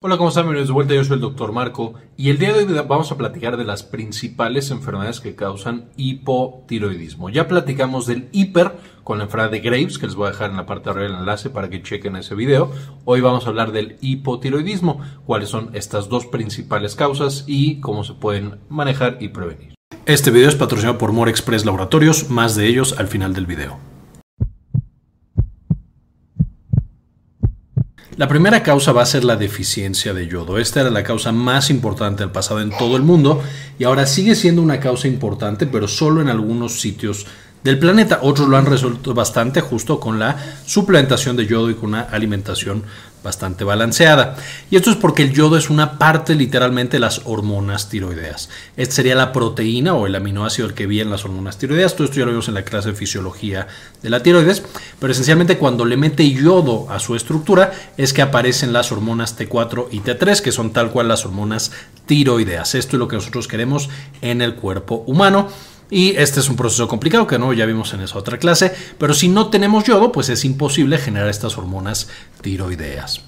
Hola, ¿cómo están? Bienvenidos de vuelta, yo soy el Dr. Marco y el día de hoy vamos a platicar de las principales enfermedades que causan hipotiroidismo. Ya platicamos del hiper con la enfermedad de Graves, que les voy a dejar en la parte de arriba el enlace para que chequen ese video. Hoy vamos a hablar del hipotiroidismo, cuáles son estas dos principales causas y cómo se pueden manejar y prevenir. Este video es patrocinado por More Express Laboratorios, más de ellos al final del video. La primera causa va a ser la deficiencia de yodo. Esta era la causa más importante del pasado en todo el mundo y ahora sigue siendo una causa importante, pero solo en algunos sitios del planeta. Otros lo han resuelto bastante justo con la suplementación de yodo y con una alimentación bastante balanceada. Y esto es porque el yodo es una parte literalmente de las hormonas tiroideas. Esta sería la proteína o el aminoácido que viene en las hormonas tiroideas. Todo esto ya lo vimos en la clase de fisiología de la tiroides. Pero esencialmente cuando le mete yodo a su estructura es que aparecen las hormonas T4 y T3, que son tal cual las hormonas tiroideas. Esto es lo que nosotros queremos en el cuerpo humano. Y este es un proceso complicado que no ya vimos en esa otra clase, pero si no tenemos yodo, pues es imposible generar estas hormonas tiroideas.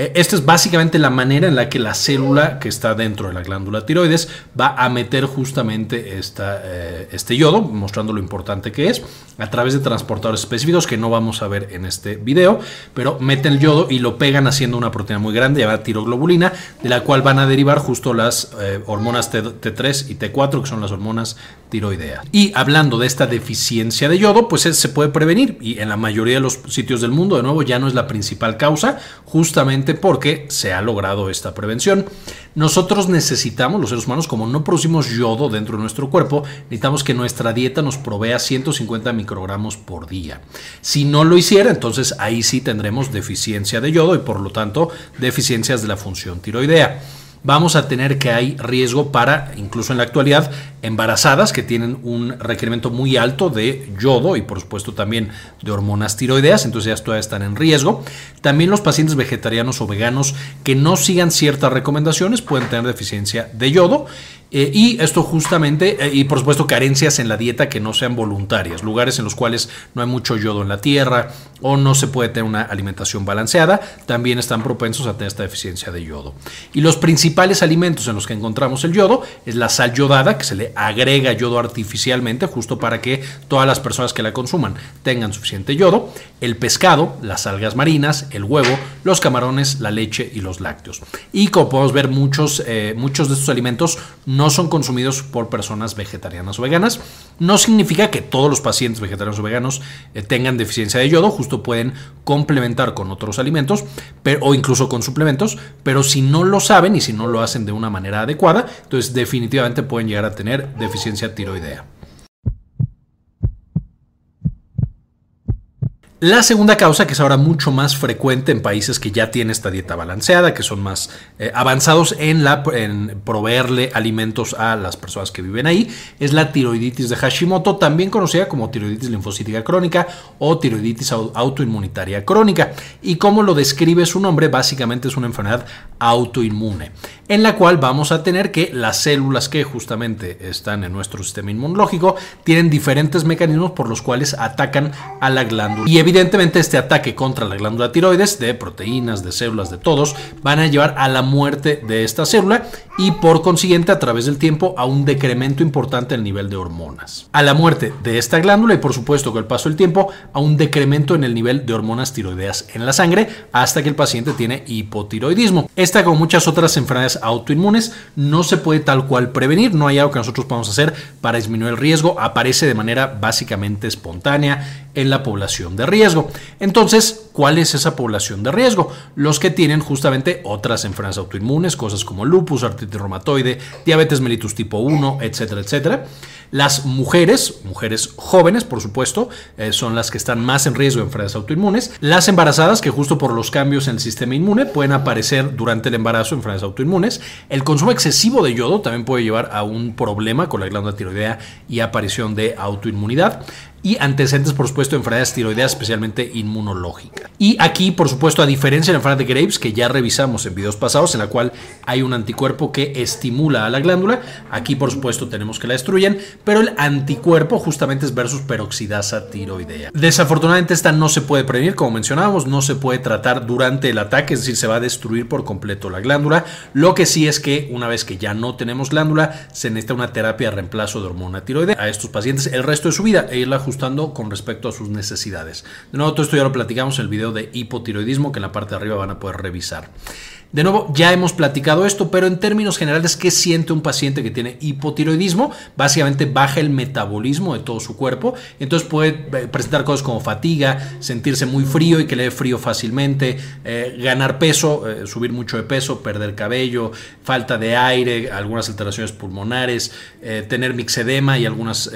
Eh, esta es básicamente la manera en la que la célula que está dentro de la glándula tiroides va a meter justamente esta, eh, este yodo, mostrando lo importante que es, a través de transportadores específicos que no vamos a ver en este video, pero meten el yodo y lo pegan haciendo una proteína muy grande llamada tiroglobulina, de la cual van a derivar justo las eh, hormonas T, T3 y T4, que son las hormonas tiroideas. Y hablando de esta deficiencia de yodo, pues se puede prevenir y en la mayoría de los sitios del mundo, de nuevo, ya no es la principal causa, justamente porque se ha logrado esta prevención. Nosotros necesitamos, los seres humanos, como no producimos yodo dentro de nuestro cuerpo, necesitamos que nuestra dieta nos provea 150 microgramos por día. Si no lo hiciera, entonces ahí sí tendremos deficiencia de yodo y por lo tanto deficiencias de la función tiroidea vamos a tener que hay riesgo para, incluso en la actualidad, embarazadas que tienen un requerimiento muy alto de yodo y por supuesto también de hormonas tiroideas, entonces ya todavía están en riesgo. También los pacientes vegetarianos o veganos que no sigan ciertas recomendaciones pueden tener deficiencia de yodo eh, y esto justamente, eh, y por supuesto carencias en la dieta que no sean voluntarias, lugares en los cuales no hay mucho yodo en la tierra o no se puede tener una alimentación balanceada, también están propensos a tener esta deficiencia de yodo. Y los principales alimentos en los que encontramos el yodo es la sal yodada, que se le agrega yodo artificialmente justo para que todas las personas que la consuman tengan suficiente yodo, el pescado, las algas marinas, el huevo, los camarones, la leche y los lácteos. Y como podemos ver, muchos, eh, muchos de estos alimentos no son consumidos por personas vegetarianas o veganas. No significa que todos los pacientes vegetarianos o veganos eh, tengan deficiencia de yodo, justo pueden complementar con otros alimentos o incluso con suplementos, pero si no lo saben y si no lo hacen de una manera adecuada, entonces definitivamente pueden llegar a tener deficiencia tiroidea. La segunda causa, que es ahora mucho más frecuente en países que ya tienen esta dieta balanceada, que son más eh, avanzados en, en proveerle alimentos a las personas que viven ahí, es la tiroiditis de Hashimoto, también conocida como tiroiditis linfocítica crónica o tiroiditis autoinmunitaria crónica. Y como lo describe su nombre, básicamente es una enfermedad autoinmune, en la cual vamos a tener que las células que justamente están en nuestro sistema inmunológico tienen diferentes mecanismos por los cuales atacan a la glándula. Y evidentemente este ataque contra la glándula tiroides, de proteínas, de células, de todos, van a llevar a la muerte de esta célula y por consiguiente a través del tiempo a un decremento importante del nivel de hormonas. A la muerte de esta glándula y por supuesto con el paso del tiempo a un decremento en el nivel de hormonas tiroideas en la sangre hasta que el paciente tiene hipotiroidismo. Esta como muchas otras enfermedades autoinmunes no se puede tal cual prevenir, no hay algo que nosotros podamos hacer para disminuir el riesgo, aparece de manera básicamente espontánea en la población de riesgo. Entonces, ¿cuál es esa población de riesgo? Los que tienen justamente otras enfermedades autoinmunes, cosas como lupus, artritis reumatoide, diabetes mellitus tipo 1, etcétera, etcétera. Las mujeres, mujeres jóvenes, por supuesto, eh, son las que están más en riesgo de enfermedades autoinmunes. Las embarazadas, que justo por los cambios en el sistema inmune pueden aparecer durante el embarazo enfermedades autoinmunes. El consumo excesivo de yodo también puede llevar a un problema con la glándula tiroidea y aparición de autoinmunidad y antecedentes, por supuesto, de enfermedades tiroideas, especialmente inmunológicas. Y aquí, por supuesto, a diferencia de la enfermedad de Graves, que ya revisamos en videos pasados, en la cual hay un anticuerpo que estimula a la glándula, aquí, por supuesto, tenemos que la destruyen, pero el anticuerpo justamente es versus peroxidasa tiroidea. Desafortunadamente, esta no se puede prevenir, como mencionábamos, no se puede tratar durante el ataque, es decir, se va a destruir por completo la glándula. Lo que sí es que una vez que ya no tenemos glándula, se necesita una terapia de reemplazo de hormona tiroidea a estos pacientes el resto de su vida e irla ajustando con respecto a sus necesidades. De nuevo, todo esto ya lo platicamos en el video de hipotiroidismo que en la parte de arriba van a poder revisar. De nuevo, ya hemos platicado esto, pero en términos generales, ¿qué siente un paciente que tiene hipotiroidismo? Básicamente baja el metabolismo de todo su cuerpo, entonces puede eh, presentar cosas como fatiga, sentirse muy frío y que le dé frío fácilmente, eh, ganar peso, eh, subir mucho de peso, perder cabello, falta de aire, algunas alteraciones pulmonares, tener mixedema y algunas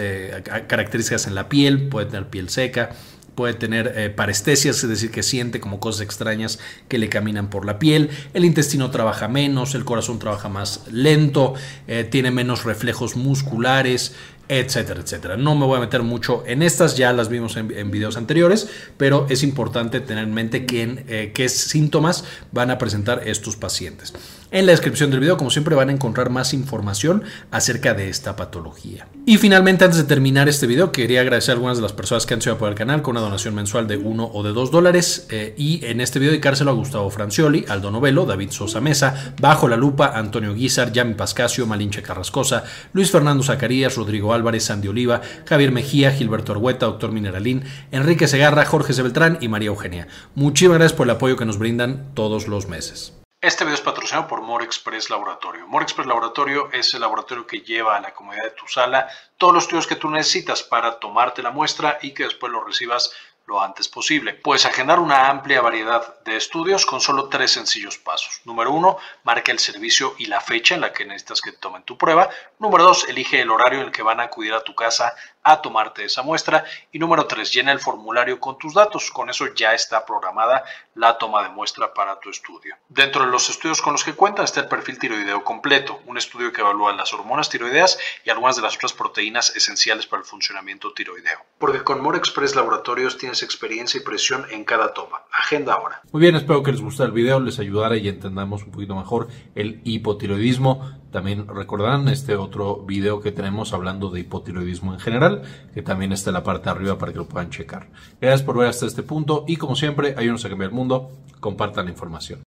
características en la piel, puede tener piel seca puede tener eh, parestesias, es decir, que siente como cosas extrañas que le caminan por la piel, el intestino trabaja menos, el corazón trabaja más lento, eh, tiene menos reflejos musculares, etcétera, etcétera. No me voy a meter mucho en estas, ya las vimos en, videos anteriores, pero es importante tener en mente eh, qué síntomas van a presentar estos pacientes. En la descripción del video, como siempre, van a encontrar más información acerca de esta patología. Y finalmente, antes de terminar este video, quería agradecer a algunas de las personas que han sido apoyar el canal con una donación mensual de 1 o de 2 dólares. Eh, y en este video dedicárselo a Gustavo Francioli, Aldo Novelo, David Sosa Mesa, Bajo la Lupa, Antonio Guizar, Yami Pascasio, Malinche Carrascosa, Luis Fernando Zacarías, Rodrigo Álvarez, Sandy Oliva, Javier Mejía, Gilberto Argueta, Doctor Mineralín, Enrique Segarra, Jorge Sebeltrán y María Eugenia. Muchísimas gracias por el apoyo que nos brindan todos los meses. Este video es patrocinado por More Express Laboratorio. More Express Laboratorio es el laboratorio que lleva a la comodidad de tu sala todos los estudios que tú necesitas para tomarte la muestra y que después lo recibas lo antes posible. Puedes agendar una amplia variedad de estudios con solo tres sencillos pasos. Número uno, marca el servicio y la fecha en la que necesitas que tomen tu prueba. Número dos, elige el horario en el que van a acudir a tu casa a tomarte esa muestra. Y número tres, llena el formulario con tus datos. Con eso ya está programada la toma de muestra para tu estudio. Dentro de los estudios con los que cuentan está el perfil tiroideo completo, un estudio que evalúa las hormonas tiroideas y algunas de las otras proteínas esenciales para el funcionamiento tiroideo. Porque con More Express Laboratorios tienes experiencia y presión en cada toma. Agenda ahora. Muy bien, espero que les guste el video, les ayudara y entendamos un poquito mejor el hipotiroidismo. También recordarán este otro video que tenemos hablando de hipotiroidismo en que también está en la parte de arriba para que lo puedan checar. Gracias por ver hasta este punto y como siempre, ayúdenos a cambiar el mundo, compartan la información.